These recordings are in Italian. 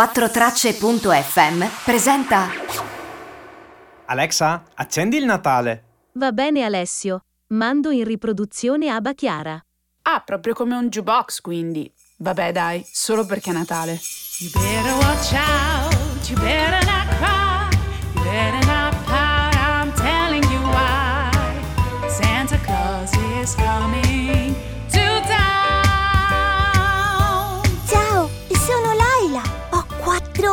4tracce.fm presenta Alexa, accendi il Natale. Va bene Alessio, mando in riproduzione Abba Chiara. Ah, proprio come un jukebox, quindi. Vabbè, dai, solo perché è Natale. You better watch out, you better not cry, you better not pout, I'm telling you why. Santa Claus is coming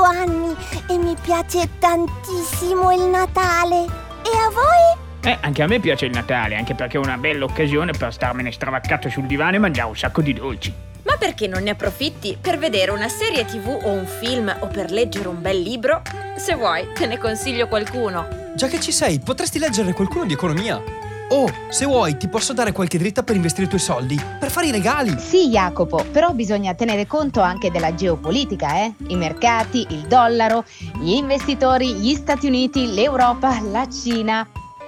anni e mi piace tantissimo il Natale. E a voi? Eh, anche a me piace il Natale, anche perché è una bella occasione per starmene stravaccato sul divano e mangiare un sacco di dolci. Ma perché non ne approfitti per vedere una serie tv o un film o per leggere un bel libro? Se vuoi, te ne consiglio qualcuno. Già che ci sei, potresti leggere qualcuno di economia. Oh, se vuoi, ti posso dare qualche dritta per investire i tuoi soldi, per fare i regali. Sì, Jacopo, però bisogna tenere conto anche della geopolitica, eh? I mercati, il dollaro, gli investitori, gli Stati Uniti, l'Europa, la Cina.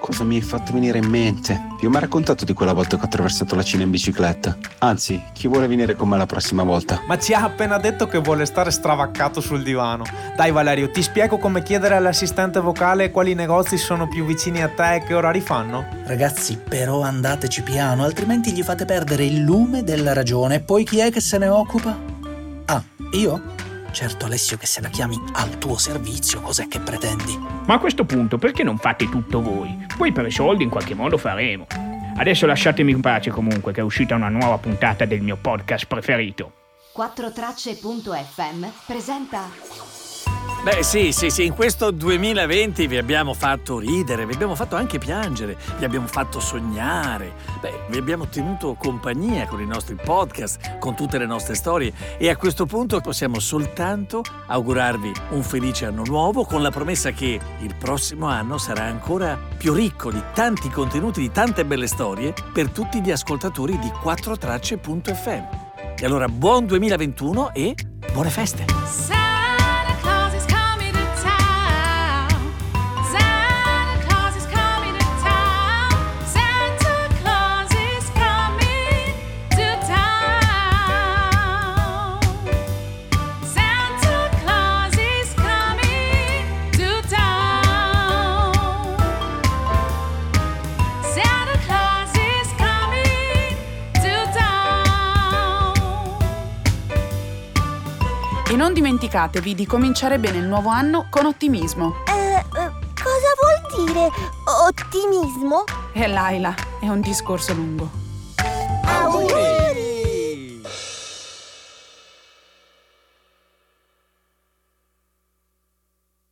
Cosa mi hai fatto venire in mente? Vi ho mai raccontato di quella volta che ho attraversato la Cina in bicicletta? Anzi, chi vuole venire con me la prossima volta? Ma ci ha appena detto che vuole stare stravaccato sul divano. Dai Valerio, ti spiego come chiedere all'assistente vocale quali negozi sono più vicini a te e che orari fanno? Ragazzi, però andateci piano, altrimenti gli fate perdere il lume della ragione. E poi chi è che se ne occupa? Ah, io? Certo, Alessio, che se la chiami al tuo servizio, cos'è che pretendi? Ma a questo punto perché non fate tutto voi? Poi per i soldi in qualche modo faremo. Adesso lasciatemi in pace comunque che è uscita una nuova puntata del mio podcast preferito. 4tracce.fm presenta Beh sì, sì, sì, in questo 2020 vi abbiamo fatto ridere, vi abbiamo fatto anche piangere, vi abbiamo fatto sognare, beh, vi abbiamo tenuto compagnia con i nostri podcast, con tutte le nostre storie e a questo punto possiamo soltanto augurarvi un felice anno nuovo con la promessa che il prossimo anno sarà ancora più ricco di tanti contenuti, di tante belle storie per tutti gli ascoltatori di 4tracce.fm. E allora buon 2021 e buone feste! E non dimenticatevi di cominciare bene il nuovo anno con ottimismo. Eh, eh, cosa vuol dire ottimismo? E Laila, è un discorso lungo. Auguri!